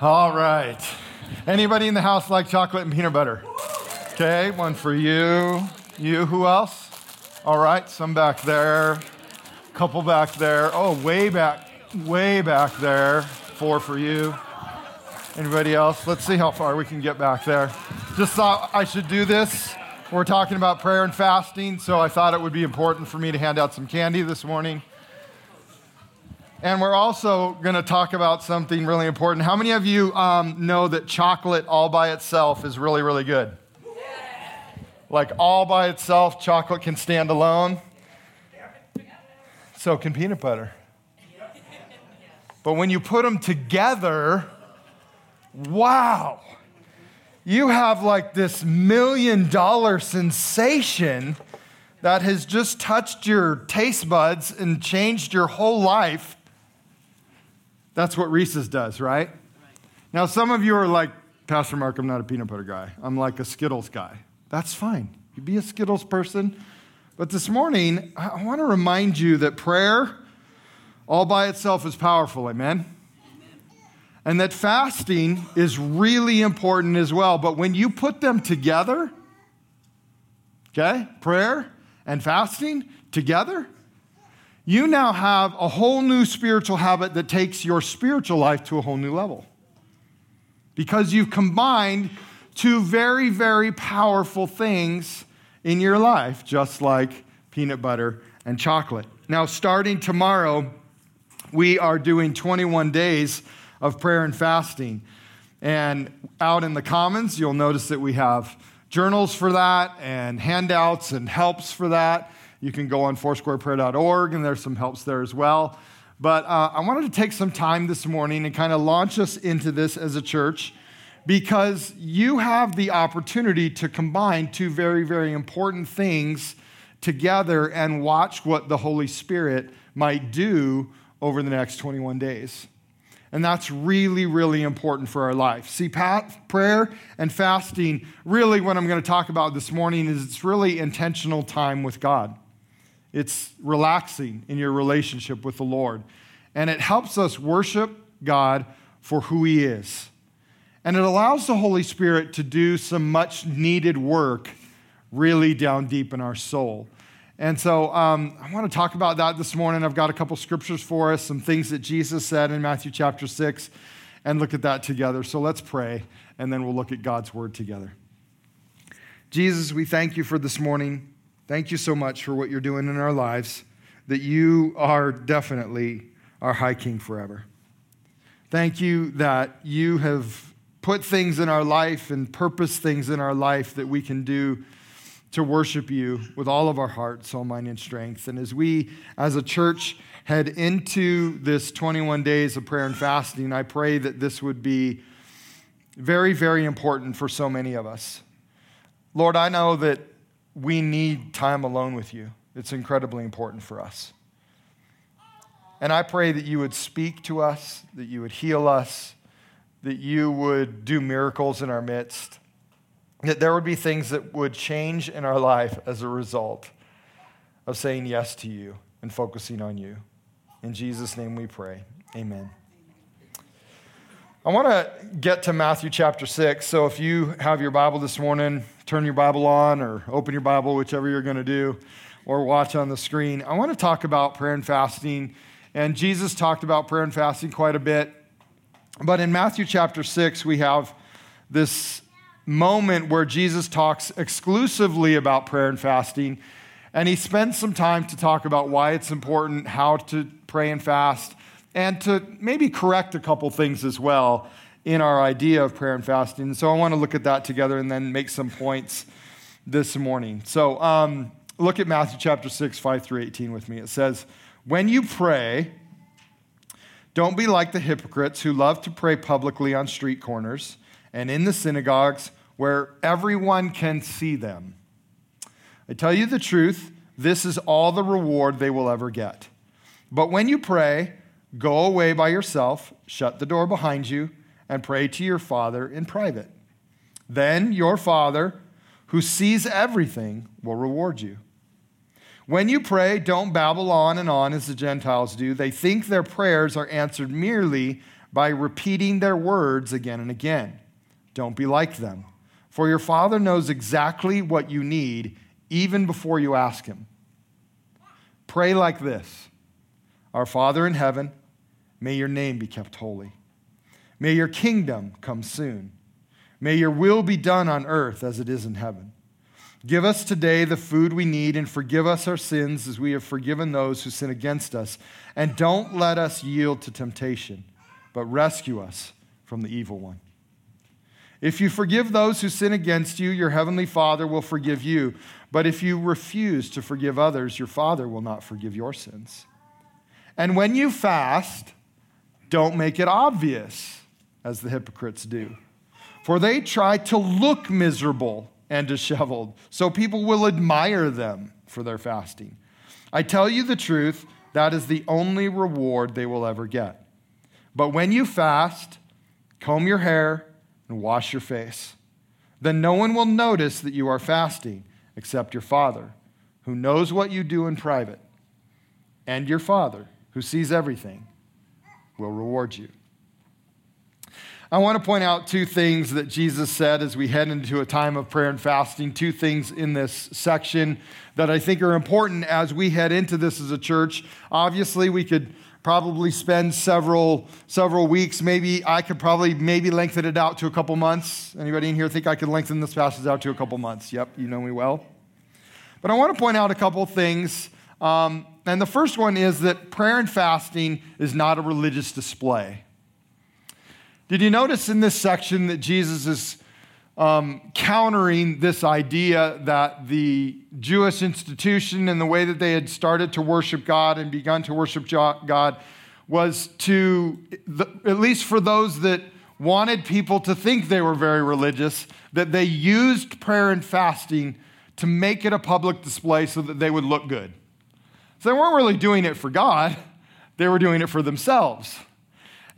All right. Anybody in the house like chocolate and peanut butter? Okay, one for you. You, who else? All right, some back there. Couple back there. Oh, way back, way back there. Four for you. Anybody else? Let's see how far we can get back there. Just thought I should do this. We're talking about prayer and fasting, so I thought it would be important for me to hand out some candy this morning. And we're also going to talk about something really important. How many of you um, know that chocolate all by itself is really, really good? Like all by itself, chocolate can stand alone. So can peanut butter. But when you put them together, wow, you have like this million dollar sensation that has just touched your taste buds and changed your whole life. That's what Reese's does, right? Now, some of you are like, Pastor Mark, I'm not a peanut butter guy. I'm like a Skittles guy. That's fine. You be a Skittles person. But this morning, I want to remind you that prayer all by itself is powerful. Amen? And that fasting is really important as well. But when you put them together, okay, prayer and fasting together, you now have a whole new spiritual habit that takes your spiritual life to a whole new level. Because you've combined two very, very powerful things in your life, just like peanut butter and chocolate. Now, starting tomorrow, we are doing 21 days of prayer and fasting. And out in the Commons, you'll notice that we have journals for that and handouts and helps for that. You can go on foursquareprayer.org, and there's some helps there as well. But uh, I wanted to take some time this morning and kind of launch us into this as a church because you have the opportunity to combine two very, very important things together and watch what the Holy Spirit might do over the next 21 days. And that's really, really important for our life. See, Pat, prayer and fasting, really, what I'm going to talk about this morning is it's really intentional time with God. It's relaxing in your relationship with the Lord. And it helps us worship God for who He is. And it allows the Holy Spirit to do some much needed work really down deep in our soul. And so um, I want to talk about that this morning. I've got a couple scriptures for us, some things that Jesus said in Matthew chapter 6, and look at that together. So let's pray, and then we'll look at God's word together. Jesus, we thank you for this morning. Thank you so much for what you're doing in our lives, that you are definitely our high king forever. Thank you that you have put things in our life and purpose things in our life that we can do to worship you with all of our heart, soul, mind, and strength. And as we, as a church, head into this 21 days of prayer and fasting, I pray that this would be very, very important for so many of us. Lord, I know that we need time alone with you. It's incredibly important for us. And I pray that you would speak to us, that you would heal us, that you would do miracles in our midst that there would be things that would change in our life as a result of saying yes to you and focusing on you. In Jesus' name we pray. Amen. I want to get to Matthew chapter 6. So if you have your Bible this morning, turn your Bible on or open your Bible, whichever you're going to do, or watch on the screen. I want to talk about prayer and fasting. And Jesus talked about prayer and fasting quite a bit. But in Matthew chapter 6, we have this moment where Jesus talks exclusively about prayer and fasting. And he spends some time to talk about why it's important, how to pray and fast, and to maybe correct a couple things as well in our idea of prayer and fasting. So I want to look at that together and then make some points this morning. So um, look at Matthew chapter 6, 5 through 18 with me. It says, When you pray, don't be like the hypocrites who love to pray publicly on street corners and in the synagogues where everyone can see them. I tell you the truth, this is all the reward they will ever get. But when you pray, go away by yourself, shut the door behind you, and pray to your Father in private. Then your Father, who sees everything, will reward you. When you pray, don't babble on and on as the Gentiles do. They think their prayers are answered merely by repeating their words again and again. Don't be like them, for your Father knows exactly what you need even before you ask Him. Pray like this Our Father in heaven, may your name be kept holy. May your kingdom come soon. May your will be done on earth as it is in heaven. Give us today the food we need and forgive us our sins as we have forgiven those who sin against us. And don't let us yield to temptation, but rescue us from the evil one. If you forgive those who sin against you, your heavenly Father will forgive you. But if you refuse to forgive others, your Father will not forgive your sins. And when you fast, don't make it obvious, as the hypocrites do. For they try to look miserable and disheveled, so people will admire them for their fasting. I tell you the truth, that is the only reward they will ever get. But when you fast, comb your hair and wash your face. Then no one will notice that you are fasting except your Father, who knows what you do in private. And your Father, who sees everything, will reward you. I want to point out two things that Jesus said as we head into a time of prayer and fasting, two things in this section that I think are important as we head into this as a church. Obviously, we could probably spend several several weeks. Maybe i could probably maybe lengthen it out to a couple months. Anybody in here think i could lengthen this passage out to a couple months? Yep you know me well. But i want to point out a couple things. Um, and the first one is that prayer and fasting is not a religious display did you notice in this section that Jesus is um, countering this idea that the Jewish institution and the way that they had started to worship God and begun to worship God was to, at least for those that wanted people to think they were very religious, that they used prayer and fasting to make it a public display so that they would look good. So they weren't really doing it for God, they were doing it for themselves.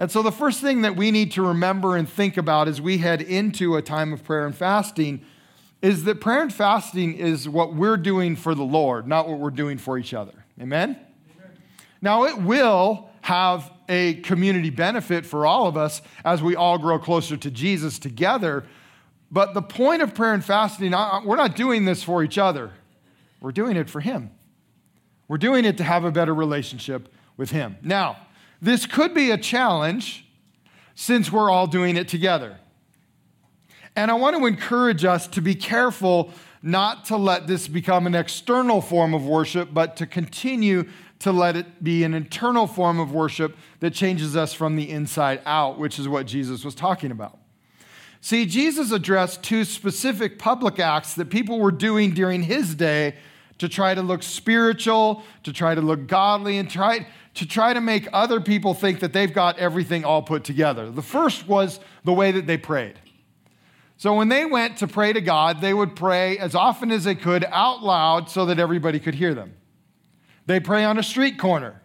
And so, the first thing that we need to remember and think about as we head into a time of prayer and fasting is that prayer and fasting is what we're doing for the Lord, not what we're doing for each other. Amen? Amen? Now, it will have a community benefit for all of us as we all grow closer to Jesus together. But the point of prayer and fasting, we're not doing this for each other, we're doing it for Him. We're doing it to have a better relationship with Him. Now, this could be a challenge since we're all doing it together. And I want to encourage us to be careful not to let this become an external form of worship, but to continue to let it be an internal form of worship that changes us from the inside out, which is what Jesus was talking about. See, Jesus addressed two specific public acts that people were doing during his day to try to look spiritual, to try to look godly, and try, to try to make other people think that they've got everything all put together. The first was the way that they prayed. So when they went to pray to God, they would pray as often as they could out loud so that everybody could hear them. They'd pray on a street corner.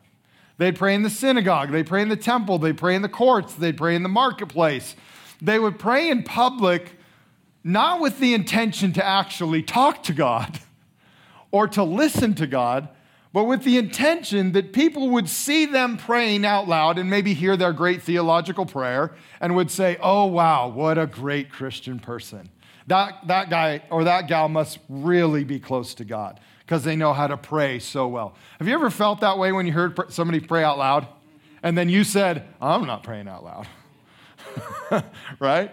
They'd pray in the synagogue. They'd pray in the temple. They'd pray in the courts. They'd pray in the marketplace. They would pray in public, not with the intention to actually talk to God or to listen to God, but with the intention that people would see them praying out loud and maybe hear their great theological prayer and would say, Oh, wow, what a great Christian person. That, that guy or that gal must really be close to God because they know how to pray so well. Have you ever felt that way when you heard somebody pray out loud and then you said, I'm not praying out loud? right?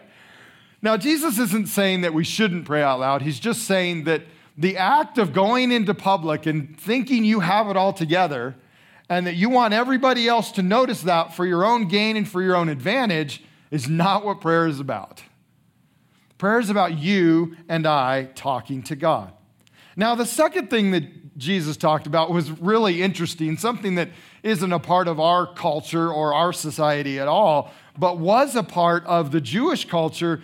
Now, Jesus isn't saying that we shouldn't pray out loud. He's just saying that the act of going into public and thinking you have it all together and that you want everybody else to notice that for your own gain and for your own advantage is not what prayer is about. Prayer is about you and I talking to God. Now, the second thing that Jesus talked about was really interesting, something that isn't a part of our culture or our society at all, but was a part of the Jewish culture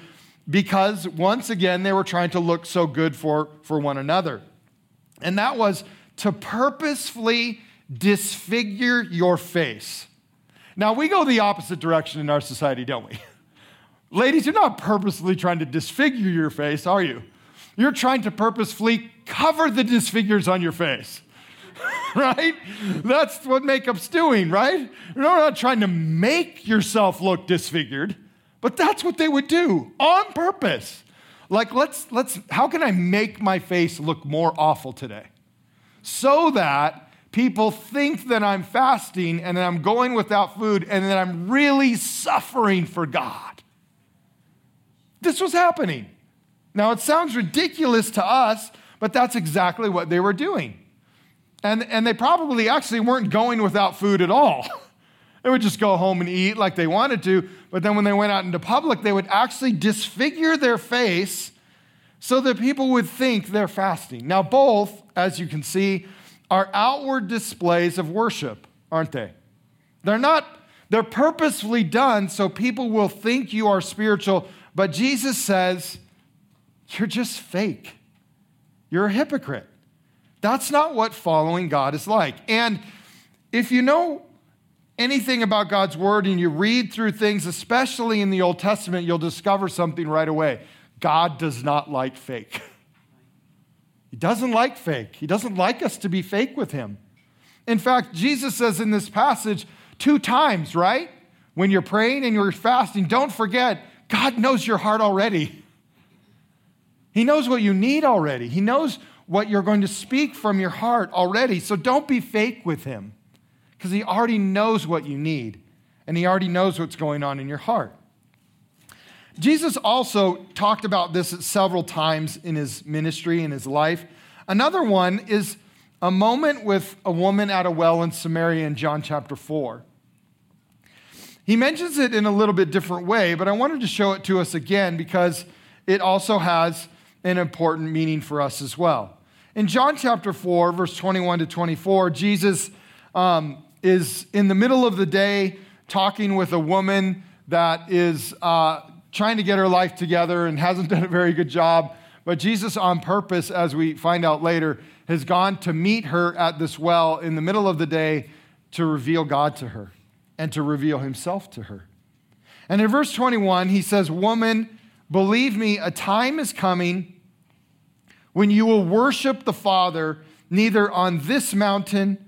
because once again they were trying to look so good for, for one another. And that was to purposefully disfigure your face. Now, we go the opposite direction in our society, don't we? Ladies, you're not purposely trying to disfigure your face, are you? You're trying to purposefully cover the disfigures on your face. right? That's what makeup's doing, right? You're not trying to make yourself look disfigured, but that's what they would do on purpose. Like, let's, let's, how can I make my face look more awful today? So that people think that I'm fasting and that I'm going without food and that I'm really suffering for God. This was happening. Now, it sounds ridiculous to us, but that's exactly what they were doing. And, and they probably actually weren't going without food at all. they would just go home and eat like they wanted to, but then when they went out into public, they would actually disfigure their face so that people would think they're fasting. Now, both, as you can see, are outward displays of worship, aren't they? They're not, they're purposefully done so people will think you are spiritual, but Jesus says, you're just fake. You're a hypocrite. That's not what following God is like. And if you know anything about God's word and you read through things, especially in the Old Testament, you'll discover something right away. God does not like fake. He doesn't like fake. He doesn't like us to be fake with him. In fact, Jesus says in this passage two times, right? When you're praying and you're fasting, don't forget, God knows your heart already. He knows what you need already. He knows what you're going to speak from your heart already. So don't be fake with him because he already knows what you need and he already knows what's going on in your heart. Jesus also talked about this several times in his ministry, in his life. Another one is a moment with a woman at a well in Samaria in John chapter 4. He mentions it in a little bit different way, but I wanted to show it to us again because it also has an important meaning for us as well. In John chapter 4, verse 21 to 24, Jesus um, is in the middle of the day talking with a woman that is uh, trying to get her life together and hasn't done a very good job. But Jesus, on purpose, as we find out later, has gone to meet her at this well in the middle of the day to reveal God to her and to reveal himself to her. And in verse 21, he says, Woman, believe me, a time is coming when you will worship the Father neither on this mountain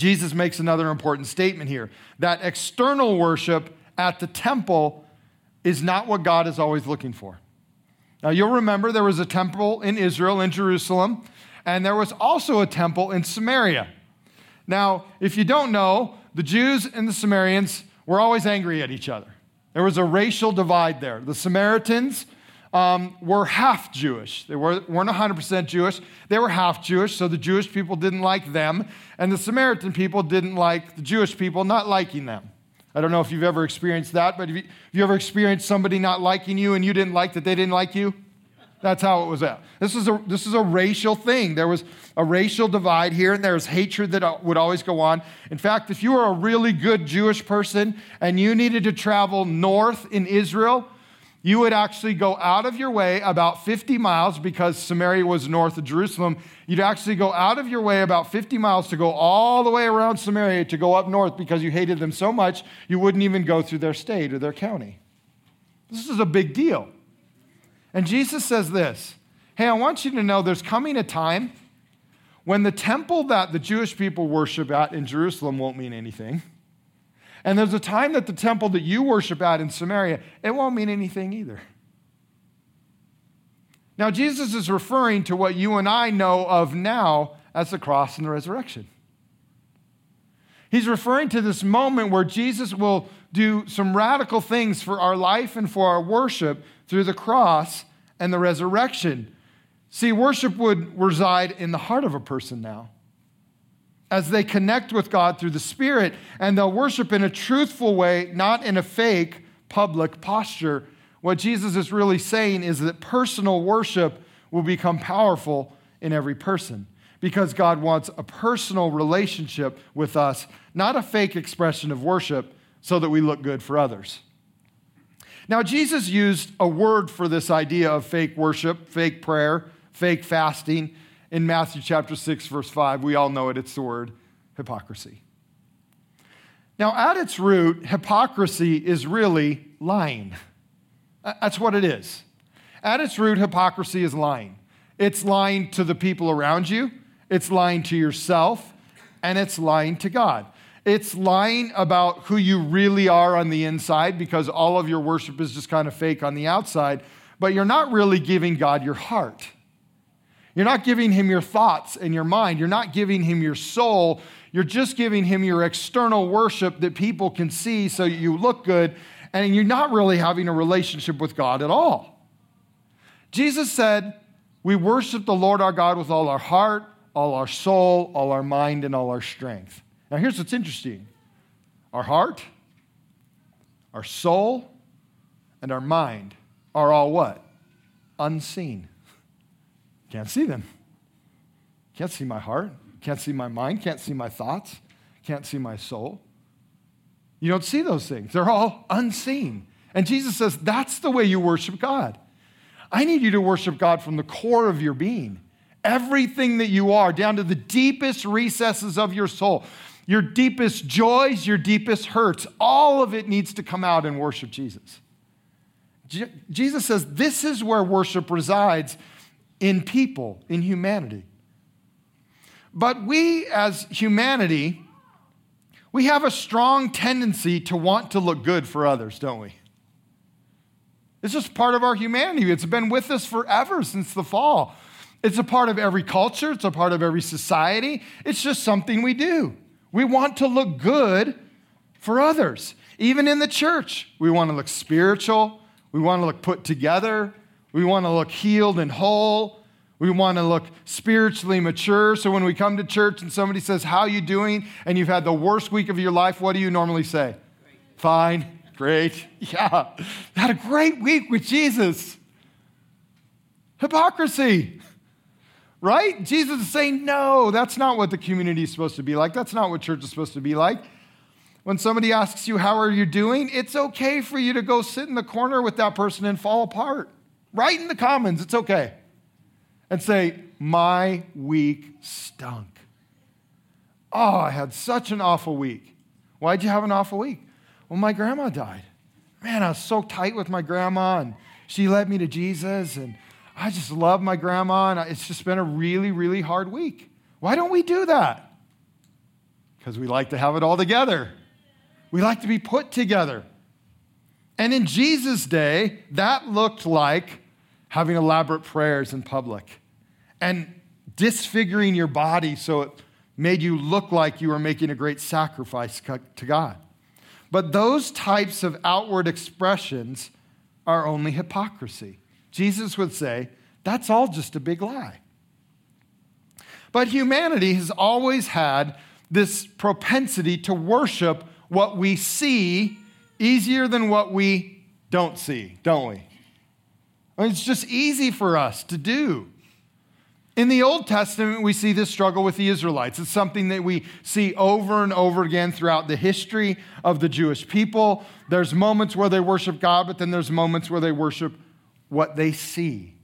Jesus makes another important statement here that external worship at the temple is not what God is always looking for. Now, you'll remember there was a temple in Israel, in Jerusalem, and there was also a temple in Samaria. Now, if you don't know, the Jews and the Samaritans were always angry at each other. There was a racial divide there. The Samaritans um, were half Jewish. They were, weren't 100% Jewish. They were half Jewish, so the Jewish people didn't like them, and the Samaritan people didn't like the Jewish people not liking them. I don't know if you've ever experienced that, but have you, have you ever experienced somebody not liking you and you didn't like that they didn't like you? That's how it was at. This is a, this is a racial thing. There was a racial divide here, and there was hatred that would always go on. In fact, if you were a really good Jewish person and you needed to travel north in Israel, you would actually go out of your way about 50 miles because Samaria was north of Jerusalem. You'd actually go out of your way about 50 miles to go all the way around Samaria to go up north because you hated them so much you wouldn't even go through their state or their county. This is a big deal. And Jesus says this Hey, I want you to know there's coming a time when the temple that the Jewish people worship at in Jerusalem won't mean anything. And there's a time that the temple that you worship at in Samaria, it won't mean anything either. Now, Jesus is referring to what you and I know of now as the cross and the resurrection. He's referring to this moment where Jesus will do some radical things for our life and for our worship through the cross and the resurrection. See, worship would reside in the heart of a person now as they connect with God through the Spirit, and they'll worship in a truthful way, not in a fake public posture. What Jesus is really saying is that personal worship will become powerful in every person. because God wants a personal relationship with us, not a fake expression of worship so that we look good for others. Now, Jesus used a word for this idea of fake worship, fake prayer, fake fasting in Matthew chapter 6, verse 5. We all know it, it's the word hypocrisy. Now, at its root, hypocrisy is really lying. That's what it is. At its root, hypocrisy is lying. It's lying to the people around you, it's lying to yourself, and it's lying to God. It's lying about who you really are on the inside because all of your worship is just kind of fake on the outside, but you're not really giving God your heart. You're not giving him your thoughts and your mind. You're not giving him your soul. You're just giving him your external worship that people can see so you look good, and you're not really having a relationship with God at all. Jesus said, We worship the Lord our God with all our heart, all our soul, all our mind, and all our strength. Now, here's what's interesting our heart, our soul, and our mind are all what? Unseen. Can't see them. Can't see my heart. Can't see my mind. Can't see my thoughts. Can't see my soul. You don't see those things. They're all unseen. And Jesus says, that's the way you worship God. I need you to worship God from the core of your being. Everything that you are, down to the deepest recesses of your soul, your deepest joys, your deepest hurts, all of it needs to come out and worship Jesus. Je- Jesus says this is where worship resides in people, in humanity. But we, as humanity, we have a strong tendency to want to look good for others, don't we? It's just part of our humanity. It's been with us forever since the fall. It's a part of every culture, it's a part of every society. It's just something we do. We want to look good for others. Even in the church, we want to look spiritual, we want to look put together, we want to look healed and whole. We want to look spiritually mature. So when we come to church and somebody says, How you doing? and you've had the worst week of your life, what do you normally say? Great. Fine, great. Yeah. Had a great week with Jesus. Hypocrisy. Right? Jesus is saying, No, that's not what the community is supposed to be like. That's not what church is supposed to be like. When somebody asks you, How are you doing? It's okay for you to go sit in the corner with that person and fall apart. Right in the commons, it's okay and say, My week stunk. Oh, I had such an awful week. Why'd you have an awful week? Well, my grandma died. Man, I was so tight with my grandma, and she led me to Jesus, and I just love my grandma, and it's just been a really, really hard week. Why don't we do that? Because we like to have it all together. We like to be put together. And in Jesus' day, that looked like having elaborate prayers in public and disfiguring your body so it made you look like you were making a great sacrifice to God. But those types of outward expressions are only hypocrisy. Jesus would say, that's all just a big lie. But humanity has always had this propensity to worship what we see easier than what we don't see, don't we? I mean, it's just easy for us to do. In the Old Testament, we see this struggle with the Israelites. It's something that we see over and over again throughout the history of the Jewish people. There's moments where they worship God, but then there's moments where they worship what they see.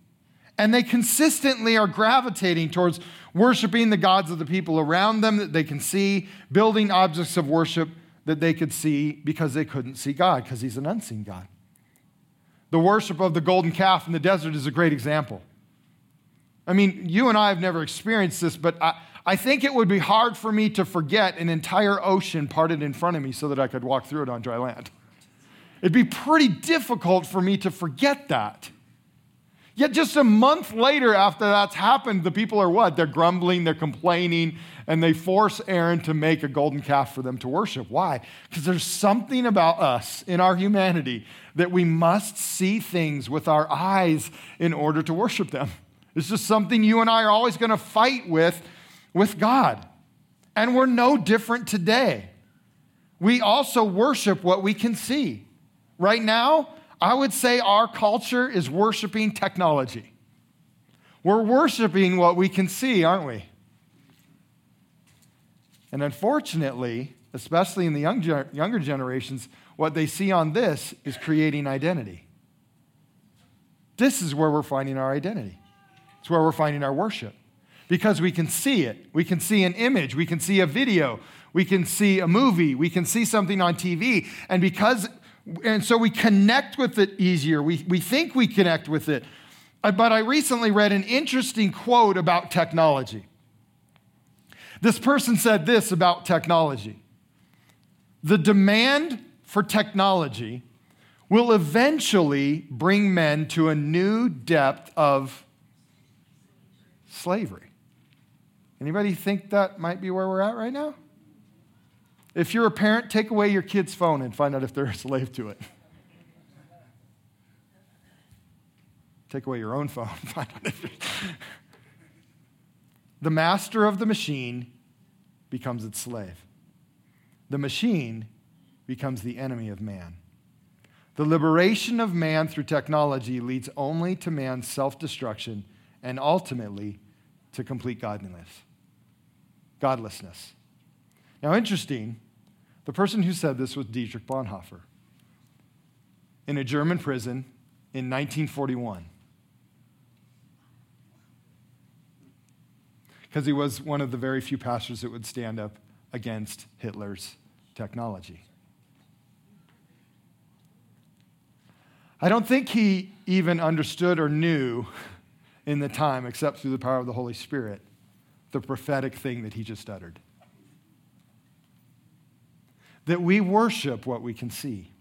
And they consistently are gravitating towards worshiping the gods of the people around them that they can see, building objects of worship that they could see because they couldn't see God, because He's an unseen God. The worship of the golden calf in the desert is a great example. I mean, you and I have never experienced this, but I, I think it would be hard for me to forget an entire ocean parted in front of me so that I could walk through it on dry land. It'd be pretty difficult for me to forget that. Yet just a month later, after that's happened, the people are what? They're grumbling, they're complaining, and they force Aaron to make a golden calf for them to worship. Why? Because there's something about us in our humanity that we must see things with our eyes in order to worship them. It's just something you and I are always going to fight with with God. And we're no different today. We also worship what we can see. Right now, I would say our culture is worshiping technology. We're worshiping what we can see, aren't we? And unfortunately, especially in the young, younger generations, what they see on this is creating identity. This is where we're finding our identity. It's where we're finding our worship. Because we can see it. We can see an image. We can see a video. We can see a movie. We can see something on TV. And because, and so we connect with it easier. We, we think we connect with it. Uh, but I recently read an interesting quote about technology. This person said this about technology The demand for technology will eventually bring men to a new depth of slavery. Anybody think that might be where we're at right now? If you're a parent, take away your kid's phone and find out if they're a slave to it. take away your own phone, find out if the master of the machine becomes its slave. The machine becomes the enemy of man. The liberation of man through technology leads only to man's self destruction and ultimately to complete godliness. Godlessness. Now, interesting, the person who said this was Dietrich Bonhoeffer in a German prison in 1941. Because he was one of the very few pastors that would stand up against Hitler's technology. I don't think he even understood or knew in the time, except through the power of the Holy Spirit, the prophetic thing that he just uttered. That we worship what we can see.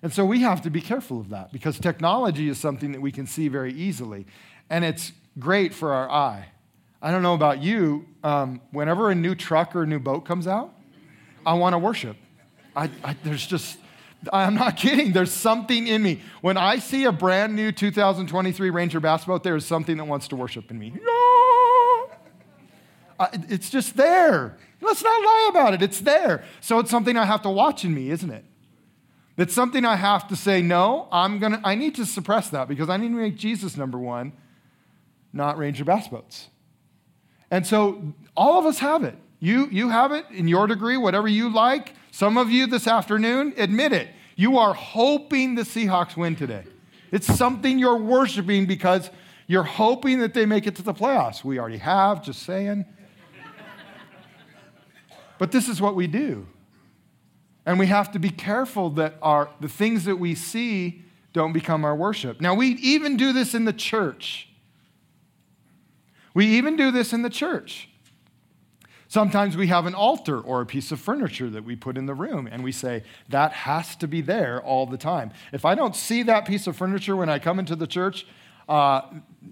And so we have to be careful of that because technology is something that we can see very easily, and it's great for our eye. I don't know about you, um, whenever a new truck or a new boat comes out, I want to worship. I, I, there's just, I'm not kidding. There's something in me. When I see a brand new 2023 Ranger bass boat, there is something that wants to worship in me. it's just there. Let's not lie about it. It's there. So it's something I have to watch in me, isn't it? It's something I have to say, no, I'm gonna, I need to suppress that because I need to make Jesus number one, not Ranger bass boats. And so all of us have it. You, you have it in your degree, whatever you like. Some of you this afternoon, admit it. You are hoping the Seahawks win today. It's something you're worshiping because you're hoping that they make it to the playoffs. We already have, just saying. but this is what we do. And we have to be careful that our, the things that we see don't become our worship. Now, we even do this in the church. We even do this in the church. Sometimes we have an altar or a piece of furniture that we put in the room and we say, that has to be there all the time. If I don't see that piece of furniture when I come into the church, uh,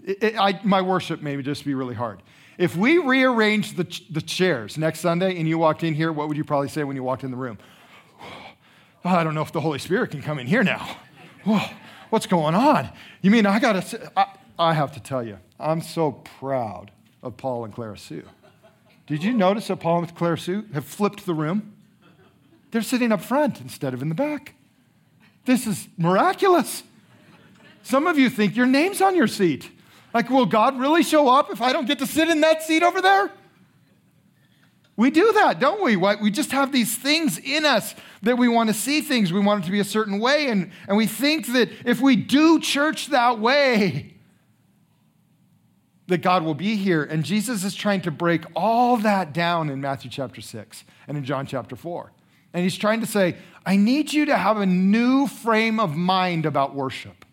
it, it, I, my worship may just be really hard. If we rearrange the, the chairs next Sunday and you walked in here, what would you probably say when you walked in the room? Oh, I don't know if the Holy Spirit can come in here now. Whoa, what's going on? You mean I got to, I, have to tell you, I'm so proud of Paul and Clara Sue. Did you notice that Paul and Claire Sue have flipped the room? They're sitting up front instead of in the back. This is miraculous. Some of you think your name's on your seat. Like, will God really show up if I don't get to sit in that seat over there? We do that, don't we? We just have these things in us that we want to see things. We want it to be a certain way. And, and we think that if we do church that way, that God will be here. And Jesus is trying to break all that down in Matthew chapter 6 and in John chapter 4. And he's trying to say, I need you to have a new frame of mind about worship.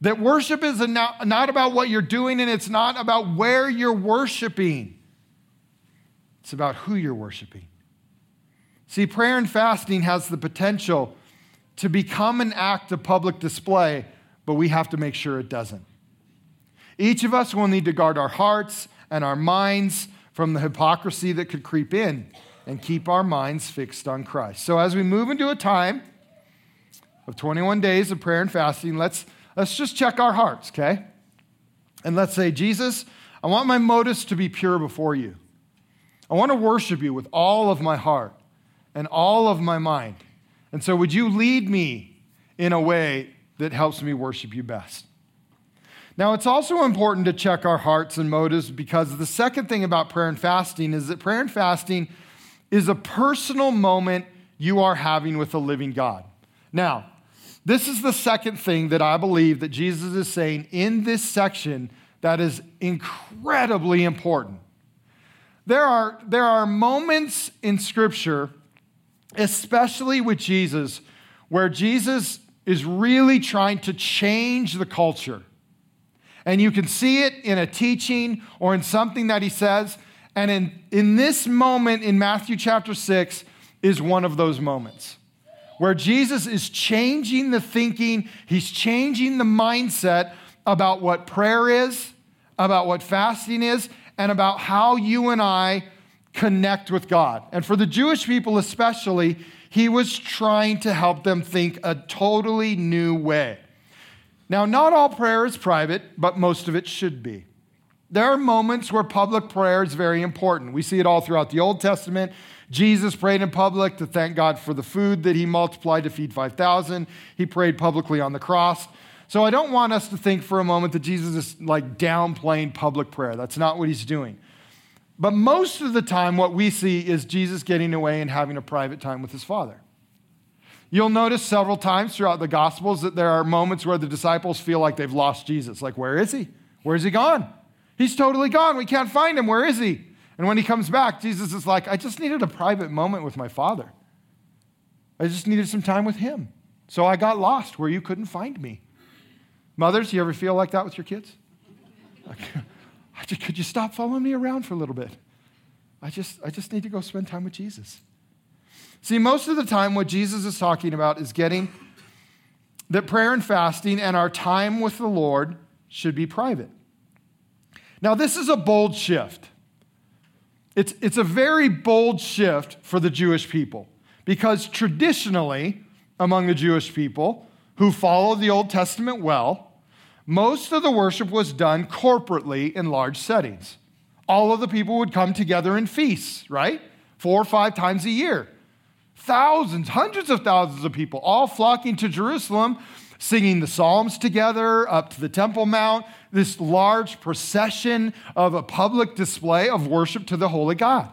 That worship is not, not about what you're doing and it's not about where you're worshiping, it's about who you're worshiping. See, prayer and fasting has the potential to become an act of public display, but we have to make sure it doesn't. Each of us will need to guard our hearts and our minds from the hypocrisy that could creep in and keep our minds fixed on Christ. So, as we move into a time of 21 days of prayer and fasting, let's, let's just check our hearts, okay? And let's say, Jesus, I want my motives to be pure before you. I want to worship you with all of my heart and all of my mind. And so, would you lead me in a way that helps me worship you best? Now, it's also important to check our hearts and motives because the second thing about prayer and fasting is that prayer and fasting is a personal moment you are having with the living God. Now, this is the second thing that I believe that Jesus is saying in this section that is incredibly important. There are, there are moments in Scripture, especially with Jesus, where Jesus is really trying to change the culture. And you can see it in a teaching or in something that he says. And in, in this moment in Matthew chapter 6 is one of those moments where Jesus is changing the thinking, he's changing the mindset about what prayer is, about what fasting is, and about how you and I connect with God. And for the Jewish people especially, he was trying to help them think a totally new way. Now, not all prayer is private, but most of it should be. There are moments where public prayer is very important. We see it all throughout the Old Testament. Jesus prayed in public to thank God for the food that he multiplied to feed 5,000. He prayed publicly on the cross. So I don't want us to think for a moment that Jesus is like downplaying public prayer. That's not what he's doing. But most of the time, what we see is Jesus getting away and having a private time with his Father. You'll notice several times throughout the Gospels that there are moments where the disciples feel like they've lost Jesus. Like, where is he? Where's he gone? He's totally gone. We can't find him. Where is he? And when he comes back, Jesus is like, I just needed a private moment with my Father. I just needed some time with him. So I got lost where you couldn't find me. Mothers, you ever feel like that with your kids? Like, could you stop following me around for a little bit? I just, I just need to go spend time with Jesus. See, most of the time, what Jesus is talking about is getting that prayer and fasting and our time with the Lord should be private. Now, this is a bold shift. It's, it's a very bold shift for the Jewish people because traditionally, among the Jewish people who follow the Old Testament well, most of the worship was done corporately in large settings. All of the people would come together in feasts, right? Four or five times a year thousands, hundreds of thousands of people all flocking to Jerusalem, singing the Psalms together up to the Temple Mount, this large procession of a public display of worship to the Holy God.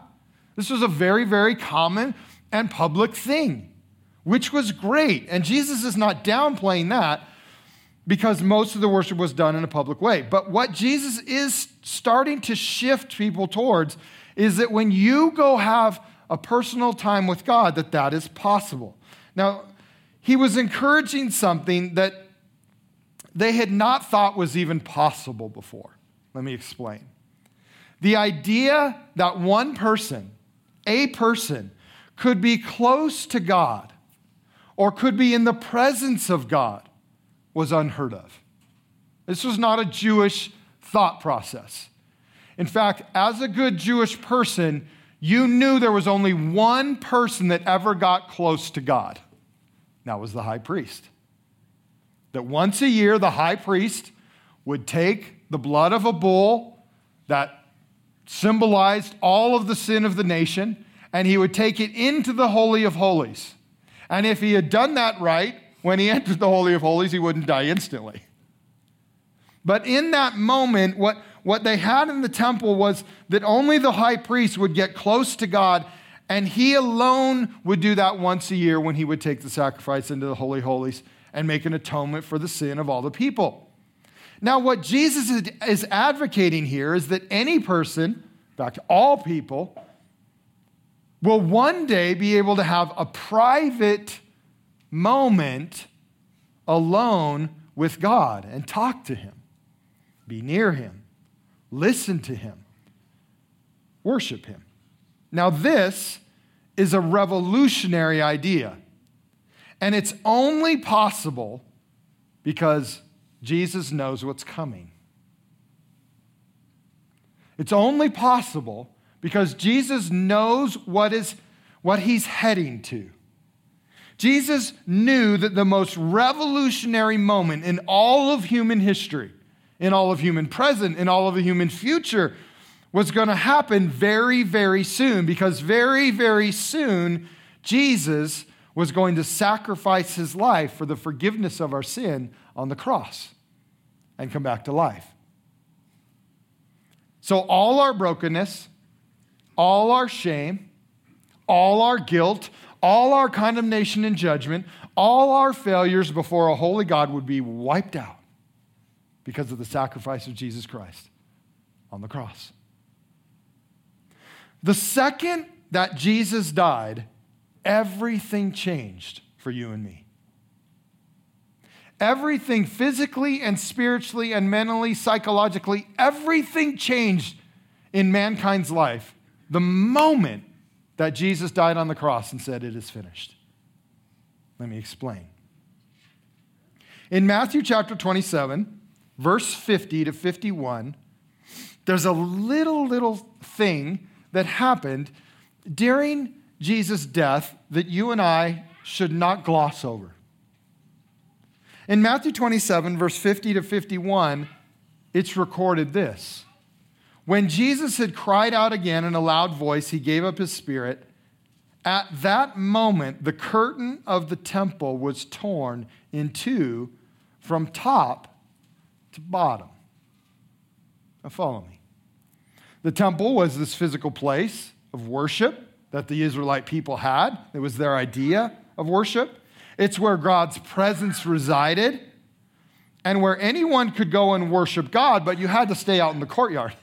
This was a very, very common and public thing, which was great. And Jesus is not downplaying that because most of the worship was done in a public way. But what Jesus is starting to shift people towards is that when you go have a personal time with God, that that is possible. Now, he was encouraging something that they had not thought was even possible before. Let me explain. The idea that one person, a person, could be close to God or could be in the presence of God was unheard of. This was not a Jewish thought process. In fact, as a good Jewish person, you knew there was only one person that ever got close to God. That was the high priest. That once a year, the high priest would take the blood of a bull that symbolized all of the sin of the nation, and he would take it into the Holy of Holies. And if he had done that right, when he entered the Holy of Holies, he wouldn't die instantly. But in that moment, what, what they had in the temple was that only the high priest would get close to God, and he alone would do that once a year when he would take the sacrifice into the Holy Holies and make an atonement for the sin of all the people. Now, what Jesus is advocating here is that any person, in fact, all people, will one day be able to have a private moment alone with God and talk to Him, be near Him listen to him, worship him. Now, this is a revolutionary idea, and it's only possible because Jesus knows what's coming. It's only possible because Jesus knows what, is, what he's heading to. Jesus knew that the most revolutionary moment in all of human history in all of human present, in all of the human future was going to happen very, very soon because very, very soon Jesus was going to sacrifice his life for the forgiveness of our sin on the cross. and come back to life. So, all our brokenness, all our shame, all our guilt, all our condemnation and judgment, all our failures before a holy God would be wiped out because of the sacrifice of Jesus Christ on the cross. The second that Jesus died, everything changed for you and me. Everything physically and spiritually and mentally, psychologically, everything changed in mankind's life the moment that Jesus died on the cross and said, It is finished. Let me explain. In Matthew chapter 27, verse 50 to 51, there's a little, little thing that happened during Jesus' death that you and I should not gloss over. In Matthew 27, verse 50 to 51, it's recorded this When Jesus had cried out again in a loud voice, he gave up his spirit. At that moment, the curtain of the temple was torn in two from top to bottom. Now, follow me. The temple was this physical place of worship that the Israelite people had, it was their idea of worship. It's where God's presence resided and where anyone could go and worship God, but you had to stay out in the courtyard.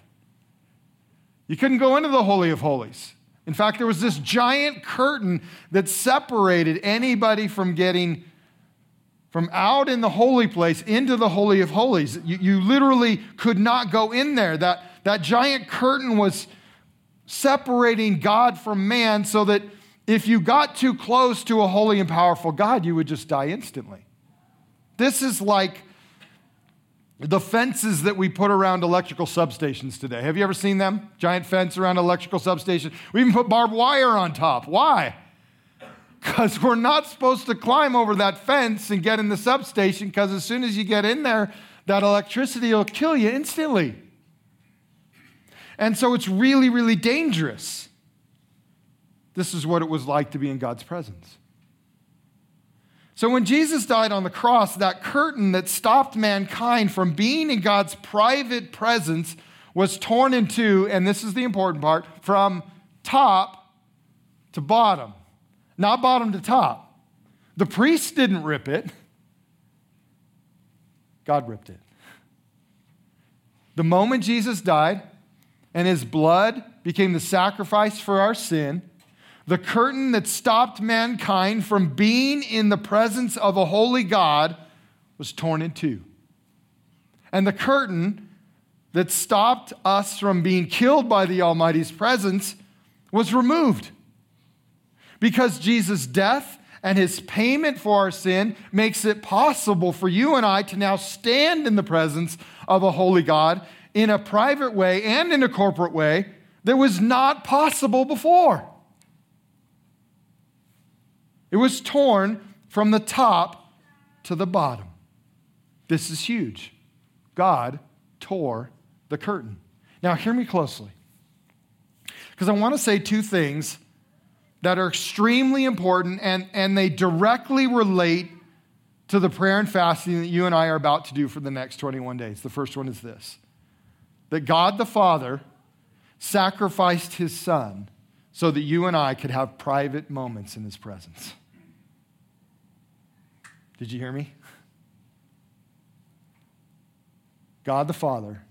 You couldn't go into the Holy of Holies. In fact, there was this giant curtain that separated anybody from getting from out in the holy place into the Holy of Holies. You, you literally could not go in there. That, that giant curtain was separating God from man so that if you got too close to a holy and powerful God, you would just die instantly. This is like the fences that we put around electrical substations today. Have you ever seen them? Giant fence around electrical substation. We even put barbed wire on top. Why? Because we're not supposed to climb over that fence and get in the substation, because as soon as you get in there, that electricity will kill you instantly. And so it's really, really dangerous. This is what it was like to be in God's presence. So when Jesus died on the cross, that curtain that stopped mankind from being in God's private presence was torn in two, and this is the important part from top to bottom, not bottom to top. The priest didn't rip it, God ripped it. The moment Jesus died and his blood became the sacrifice for our sin, the curtain that stopped mankind from being in the presence of a holy God was torn in two. And the curtain that stopped us from being killed by the Almighty's presence was removed. Because Jesus' death and his payment for our sin makes it possible for you and I to now stand in the presence of a holy God in a private way and in a corporate way that was not possible before. It was torn from the top to the bottom. This is huge. God tore the curtain. Now, hear me closely. Because I want to say two things that are extremely important and, and they directly relate to the prayer and fasting that you and I are about to do for the next 21 days. The first one is this that God the Father sacrificed his Son so that you and I could have private moments in his presence. Did you hear me? God the Father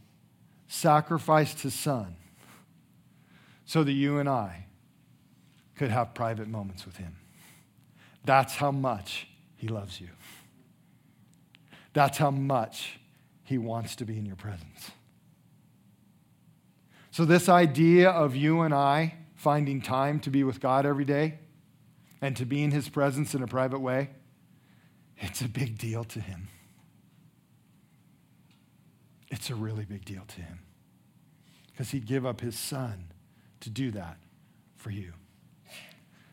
sacrificed his Son so that you and I could have private moments with him. That's how much he loves you. That's how much he wants to be in your presence. So, this idea of you and I finding time to be with God every day and to be in his presence in a private way it's a big deal to him. It's a really big deal to him because he'd give up his son to do that for you.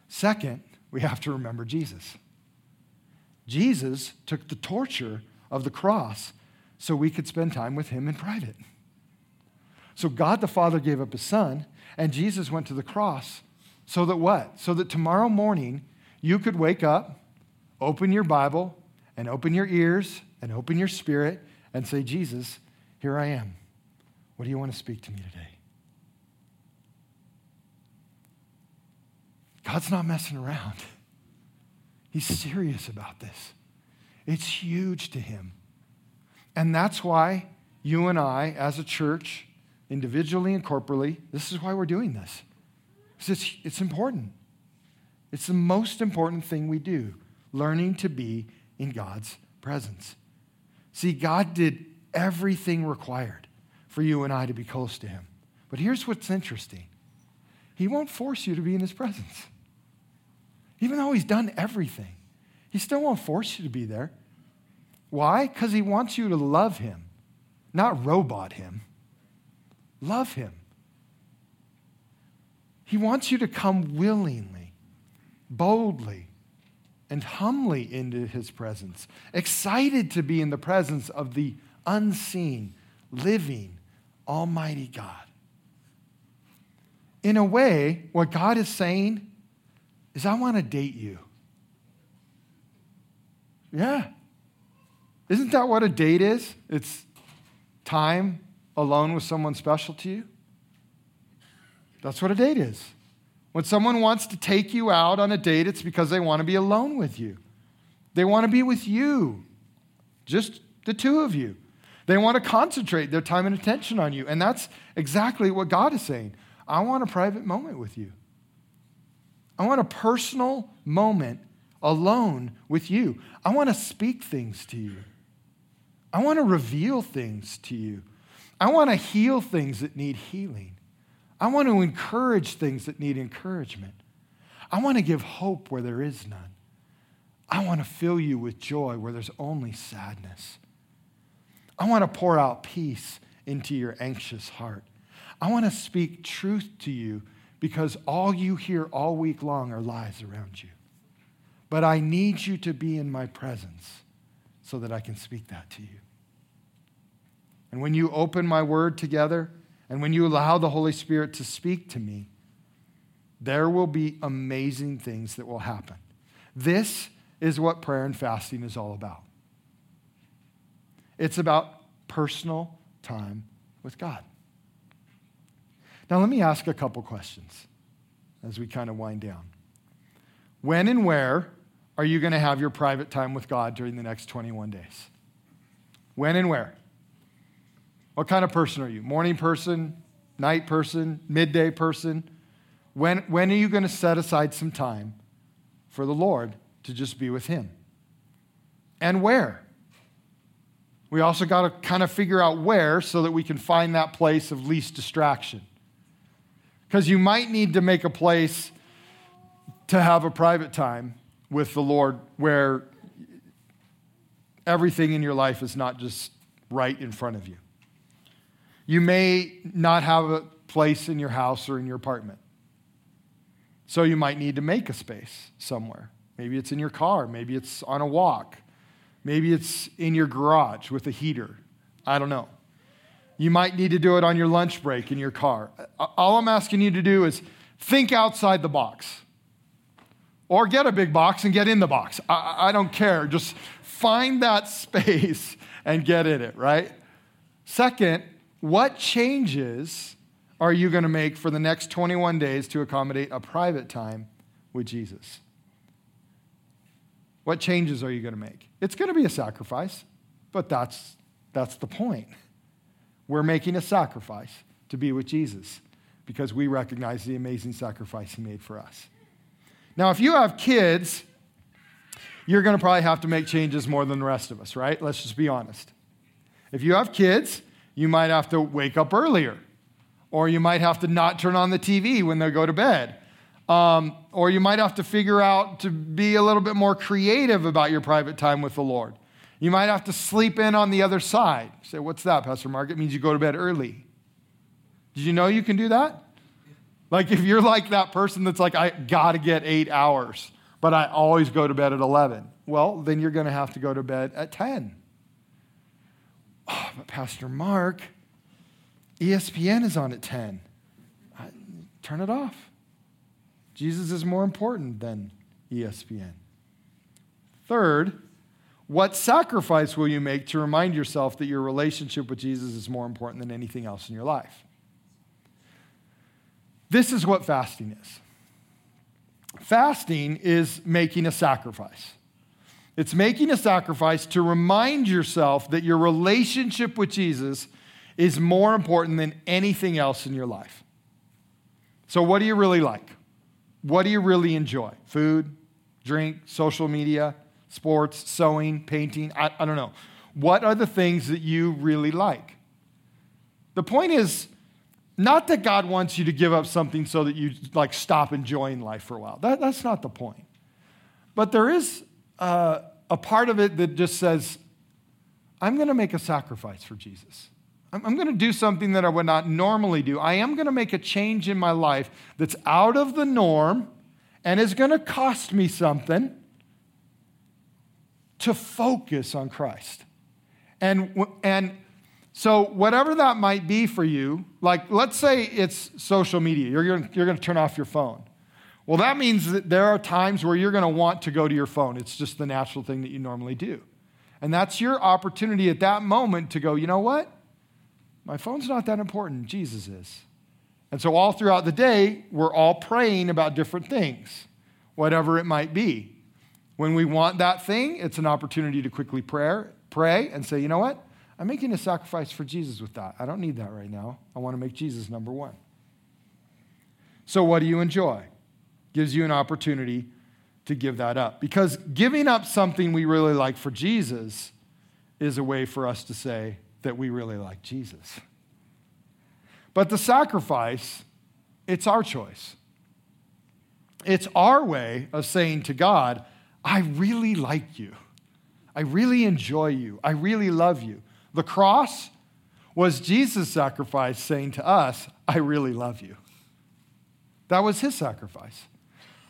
Second, we have to remember Jesus. Jesus took the torture of the cross so we could spend time with him in private. So God the Father gave up his son, and Jesus went to the cross so that what? So that tomorrow morning you could wake up, open your Bible, and open your ears and open your spirit and say, Jesus, here I am. What do you want to speak to me today? God's not messing around. He's serious about this. It's huge to him. And that's why you and I, as a church, individually and corporately, this is why we're doing this. It's, it's important. It's the most important thing we do, learning to be in God's presence. See, God did everything required for you and I to be close to Him. But here's what's interesting He won't force you to be in His presence. Even though He's done everything, He still won't force you to be there. Why? Because He wants you to love Him, not robot Him. Love Him. He wants you to come willingly, boldly, and humbly into His presence, excited to be in the presence of the unseen, living, Almighty God. In a way, what God is saying is, I want to date you. Yeah. Isn't that what a date is? It's time alone with someone special to you. That's what a date is. When someone wants to take you out on a date, it's because they want to be alone with you. They want to be with you, just the two of you. They want to concentrate their time and attention on you. And that's exactly what God is saying. I want a private moment with you. I want a personal moment alone with you. I want to speak things to you. I want to reveal things to you. I want to heal things that need healing. I want to encourage things that need encouragement. I want to give hope where there is none. I want to fill you with joy where there's only sadness. I want to pour out peace into your anxious heart. I want to speak truth to you because all you hear all week long are lies around you. But I need you to be in my presence so that I can speak that to you. And when you open my word together and when you allow the Holy Spirit to speak to me, there will be amazing things that will happen. This is what prayer and fasting is all about. It's about personal time with God. Now, let me ask a couple questions as we kind of wind down. When and where are you going to have your private time with God during the next 21 days? When and where? What kind of person are you? Morning person, night person, midday person? When, when are you going to set aside some time for the Lord to just be with Him? And where? We also got to kind of figure out where so that we can find that place of least distraction. Because you might need to make a place to have a private time with the Lord where everything in your life is not just right in front of you. You may not have a place in your house or in your apartment. So you might need to make a space somewhere. Maybe it's in your car, maybe it's on a walk. Maybe it's in your garage with a heater. I don't know. You might need to do it on your lunch break in your car. All I'm asking you to do is think outside the box. Or get a big box and get in the box. I, I don't care. Just find that space and get in it, right? Second, what changes are you going to make for the next 21 days to accommodate a private time with Jesus? What changes are you going to make? It's going to be a sacrifice, but that's, that's the point. We're making a sacrifice to be with Jesus because we recognize the amazing sacrifice he made for us. Now, if you have kids, you're going to probably have to make changes more than the rest of us, right? Let's just be honest. If you have kids, you might have to wake up earlier, or you might have to not turn on the TV when they go to bed, um, or you might have to figure out to be a little bit more creative about your private time with the Lord. You might have to sleep in on the other side. You say, what's that, Pastor Mark? It means you go to bed early. Did you know you can do that? Like if you're like that person that's like, I got to get eight hours, but I always go to bed at 11. Well, then you're to have to go to bed at 10. Oh, but Pastor Mark, ESPN is on at 10. I, turn it off. Jesus is more important than ESPN. Third, What sacrifice will you make to remind yourself that your relationship with Jesus is more important than anything else in your life? This is what fasting is. Fasting is making a sacrifice. It's making a sacrifice to remind yourself that your relationship with Jesus is more important than anything else in your life. So, what do you really like? What do you really enjoy? Food, drink, social media, sports, sewing, painting? I, I don't know. What are the things that you really like? The point is, not that God wants you to give up something so that you like stop enjoying life for a while. That, that's not the point. But there is uh, a part of it that just says, I'm going to make a sacrifice for Jesus. I'm, I'm going to do something that I would not normally do. I am going to make a change in my life that's out of the norm and is going to cost me something to focus on Christ. And, and so, whatever that might be for you, like let's say it's social media, you're going you're going to turn off your phone. Well, that means that there are times where you're going to want to go to your phone. It's just the natural thing that you normally do. And that's your opportunity at that moment to go, you know what? My phone's not that important. Jesus is. And so, all throughout the day, we're all praying about different things, whatever it might be. When we want that thing, it's an opportunity to quickly pray, pray and say, you know what? I'm making a sacrifice for Jesus with that. I don't need that right now. I want to make Jesus number one. So, what do you enjoy? Gives you an opportunity to give that up. Because giving up something we really like for Jesus is a way for us to say that we really like Jesus. But the sacrifice, it's our choice. It's our way of saying to God, I really like you. I really enjoy you. I really love you. The cross was Jesus' sacrifice saying to us, I really love you. That was his sacrifice.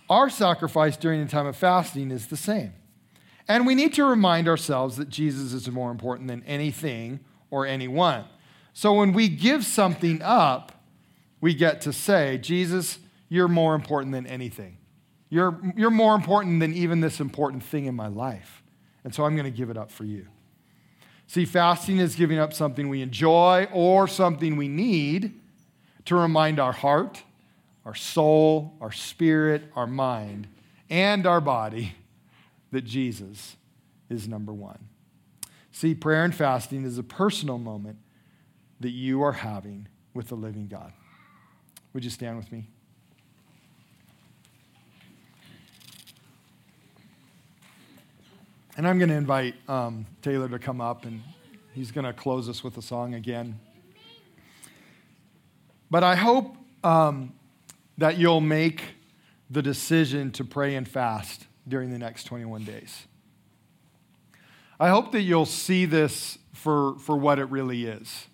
Our sacrifice during the time of fasting is the same. And we need to remind ourselves that Jesus is more important than anything or anyone. So when we give something up, we get to say, Jesus, you're more important than anything. You're, you're more important than even this important thing in my life. And so I'm going to give it up for you. See, fasting is giving up something we enjoy or something we need to remind our heart, our soul, our spirit, our mind, and our body that Jesus is number one. See, prayer and fasting is a personal moment that you are having with the living God. Would you stand with me? And I'm going to invite um, Taylor to come up, and he's going to close us with a song again. But I hope um, that you'll make the decision to pray and fast during the next 21 days. I hope that you'll see this for, for what it really is,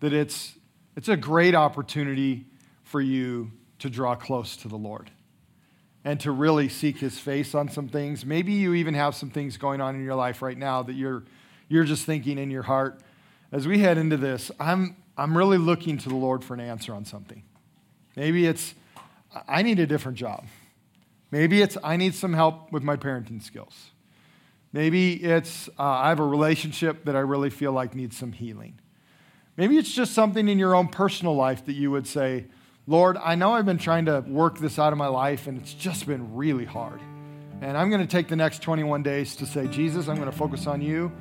that it's, it's a great opportunity for you to draw close to the Lord and to really seek his face on some things. Maybe you even have some things going on in your life right now that you're, you're just thinking in your heart. As we head into this, I'm, I'm really looking to the Lord for an answer on something. Maybe it's, I need a different job. Maybe it's, I need some help with my parenting skills. Maybe it's, uh, I have a relationship that I really feel like needs some healing. Maybe it's just something in your own personal life that you would say, Lord, I know I've been trying to work this out of my life and it's just been really hard. And I'm going to take the next 21 days to say, Jesus, I'm going to focus on you.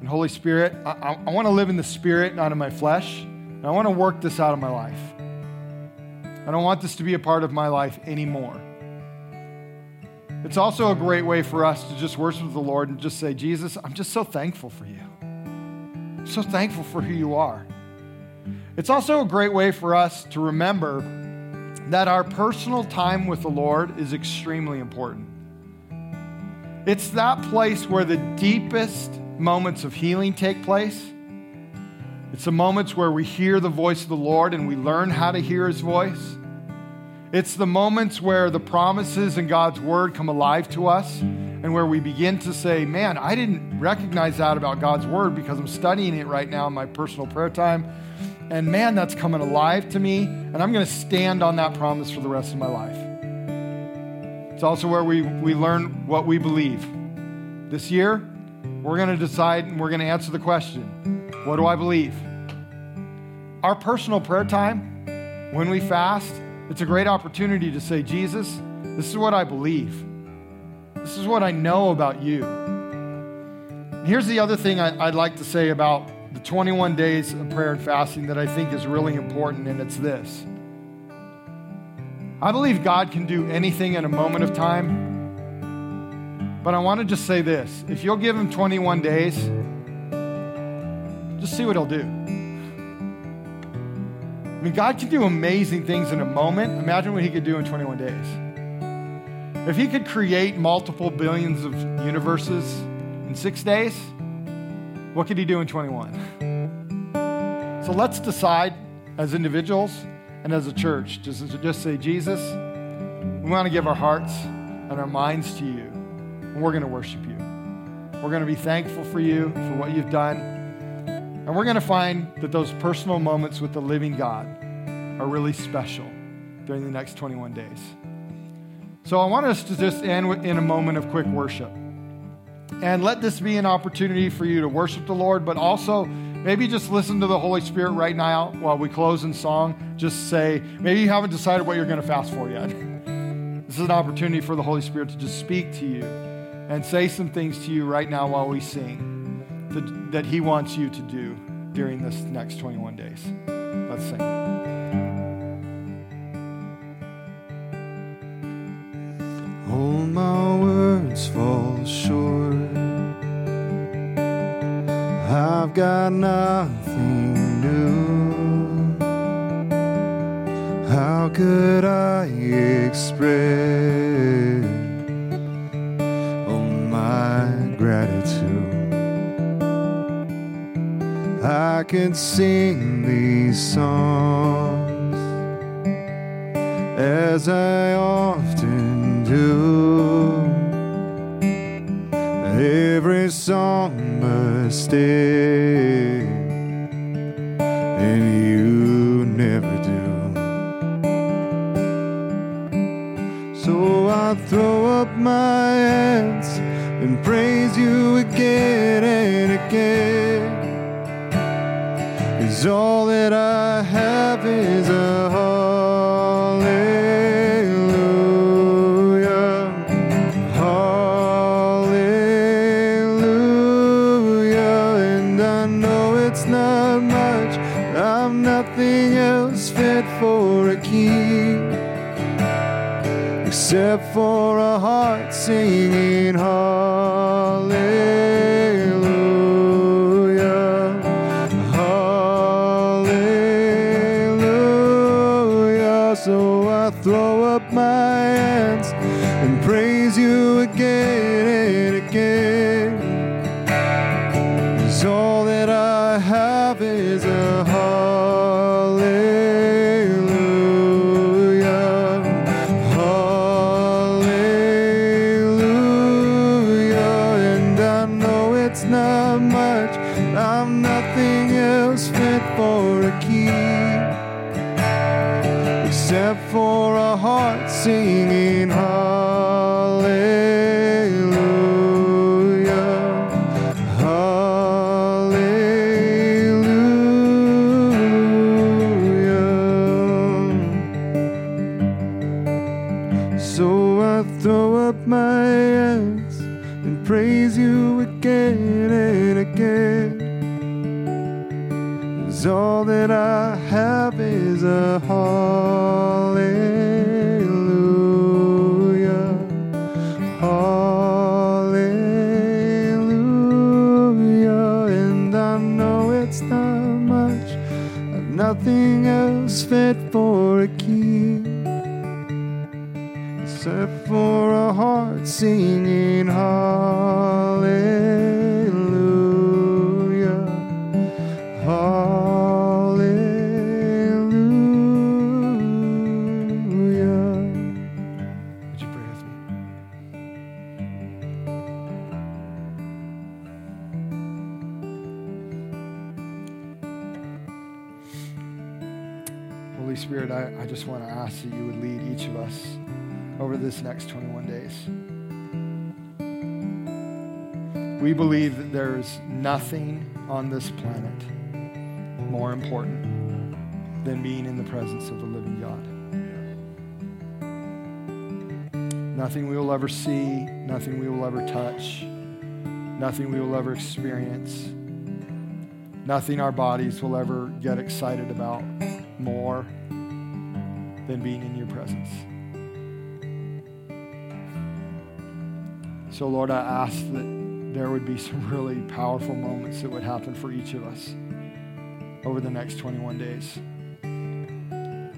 And Holy Spirit, I, I, I want to live in the Spirit, not in my flesh. And I want to work this out of my life. I don't want this to be a part of my life anymore. It's also a great way for us to just worship the Lord and just say, Jesus, I'm just so thankful for you. I'm so thankful for who you are. It's also a great way for us to remember that our personal time with the Lord is extremely important. It's that place where the deepest moments of healing take place. It's the moments where we hear the voice of the Lord and we learn how to hear his voice. It's the moments where the promises in God's word come alive to us and where we begin to say, Man, I didn't recognize that about God's word because I'm studying it right now in my personal prayer time and man, that's coming alive to me. And I'm going to stand on that promise for the rest of my life. It's also where we, we learn what we believe. This year, we're going to decide and we're going to answer the question what do I believe? Our personal prayer time, when we fast, it's a great opportunity to say, Jesus, this is what I believe. This is what I know about you. Here's the other thing I, would like to say about 21 days of prayer and fasting that I think is really important, and it's this. I believe God can do anything in a moment of time. But I want to just say this if you'll give him 21 days, just see what he'll do. I mean, God can do amazing things in a moment. Imagine what he could do in 21 days. If he could create multiple billions of universes in six days, what could he do in 21? So let's decide as individuals and as a church, just, just say, Jesus, we want to give our hearts and our minds to you, and we're going to worship you. We're going to be thankful for you, for what you've done, and we're going to find that those personal moments with the living God are really special during the next 21 days. So I want us to just end in a moment of quick worship. And let this be an opportunity for you to worship the Lord, but also Maybe just listen to the Holy Spirit right now while we close in song. Just say, maybe you haven't decided what you're going to fast for yet. this is an opportunity for the Holy Spirit to just speak to you and say some things to you right now while we sing that, that He wants you to do during this next 21 days. Let's sing. All my words fall short. I've got nothing new. How could I express all my gratitude? I could sing these songs as I often do. Every song mistake, and you never do. So I throw up my hands and praise you again and again. Cause all that I have is a except for a heart singing hallelujah, moving again. Cause all that I have is a hallelujah. Hallelujah. And I know it's not much, I've nothing else fit for a king except for a heart singing hallelujah. this next 21 days. We believe that there's nothing on this planet more important than being in the presence of the living God. Nothing we will ever see, nothing we will ever touch, nothing we will ever experience, nothing our bodies will ever get excited about more than being in your presence. So, Lord, I ask that there would be some really powerful moments that would happen for each of us over the next 21 days. And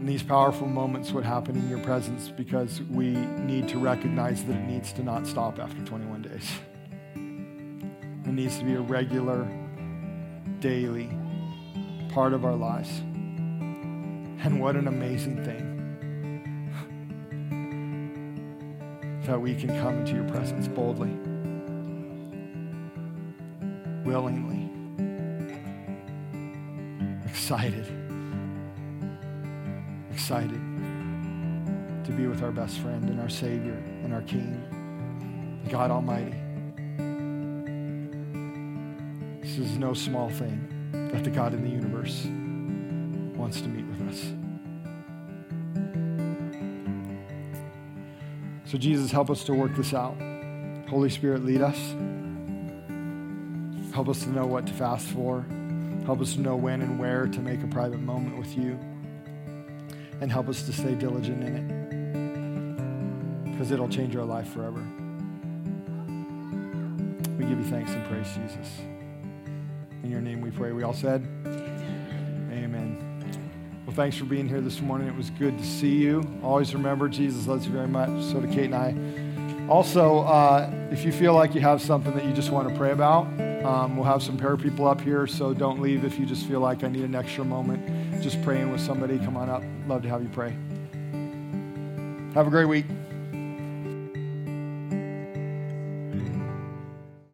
these powerful moments would happen in your presence because we need to recognize that it needs to not stop after 21 days. It needs to be a regular, daily part of our lives. And what an amazing thing that we can come into your presence boldly, willingly, excited excited to be with our best friend and our Savior and our King, God Almighty. This is no small thing that the God in the universe wants to meet with us. So, Jesus, help us to work this out. Holy Spirit, lead us. Help us to know what to fast for. Help us to know when and where to make a private moment with you and help us to stay diligent in it because it'll change our life forever. We give you thanks and praise, Jesus. In your name we pray. We all said, thanks for being here this morning. It was good to see you. Always remember, Jesus loves you very much. So do Kate and I. Also, uh, if you feel like you have something that you just want to pray about, um, we'll have some prayer people up here, so don't leave if you just feel like I need an extra moment just praying with somebody. Come on up. Love to have you pray. Have a great week.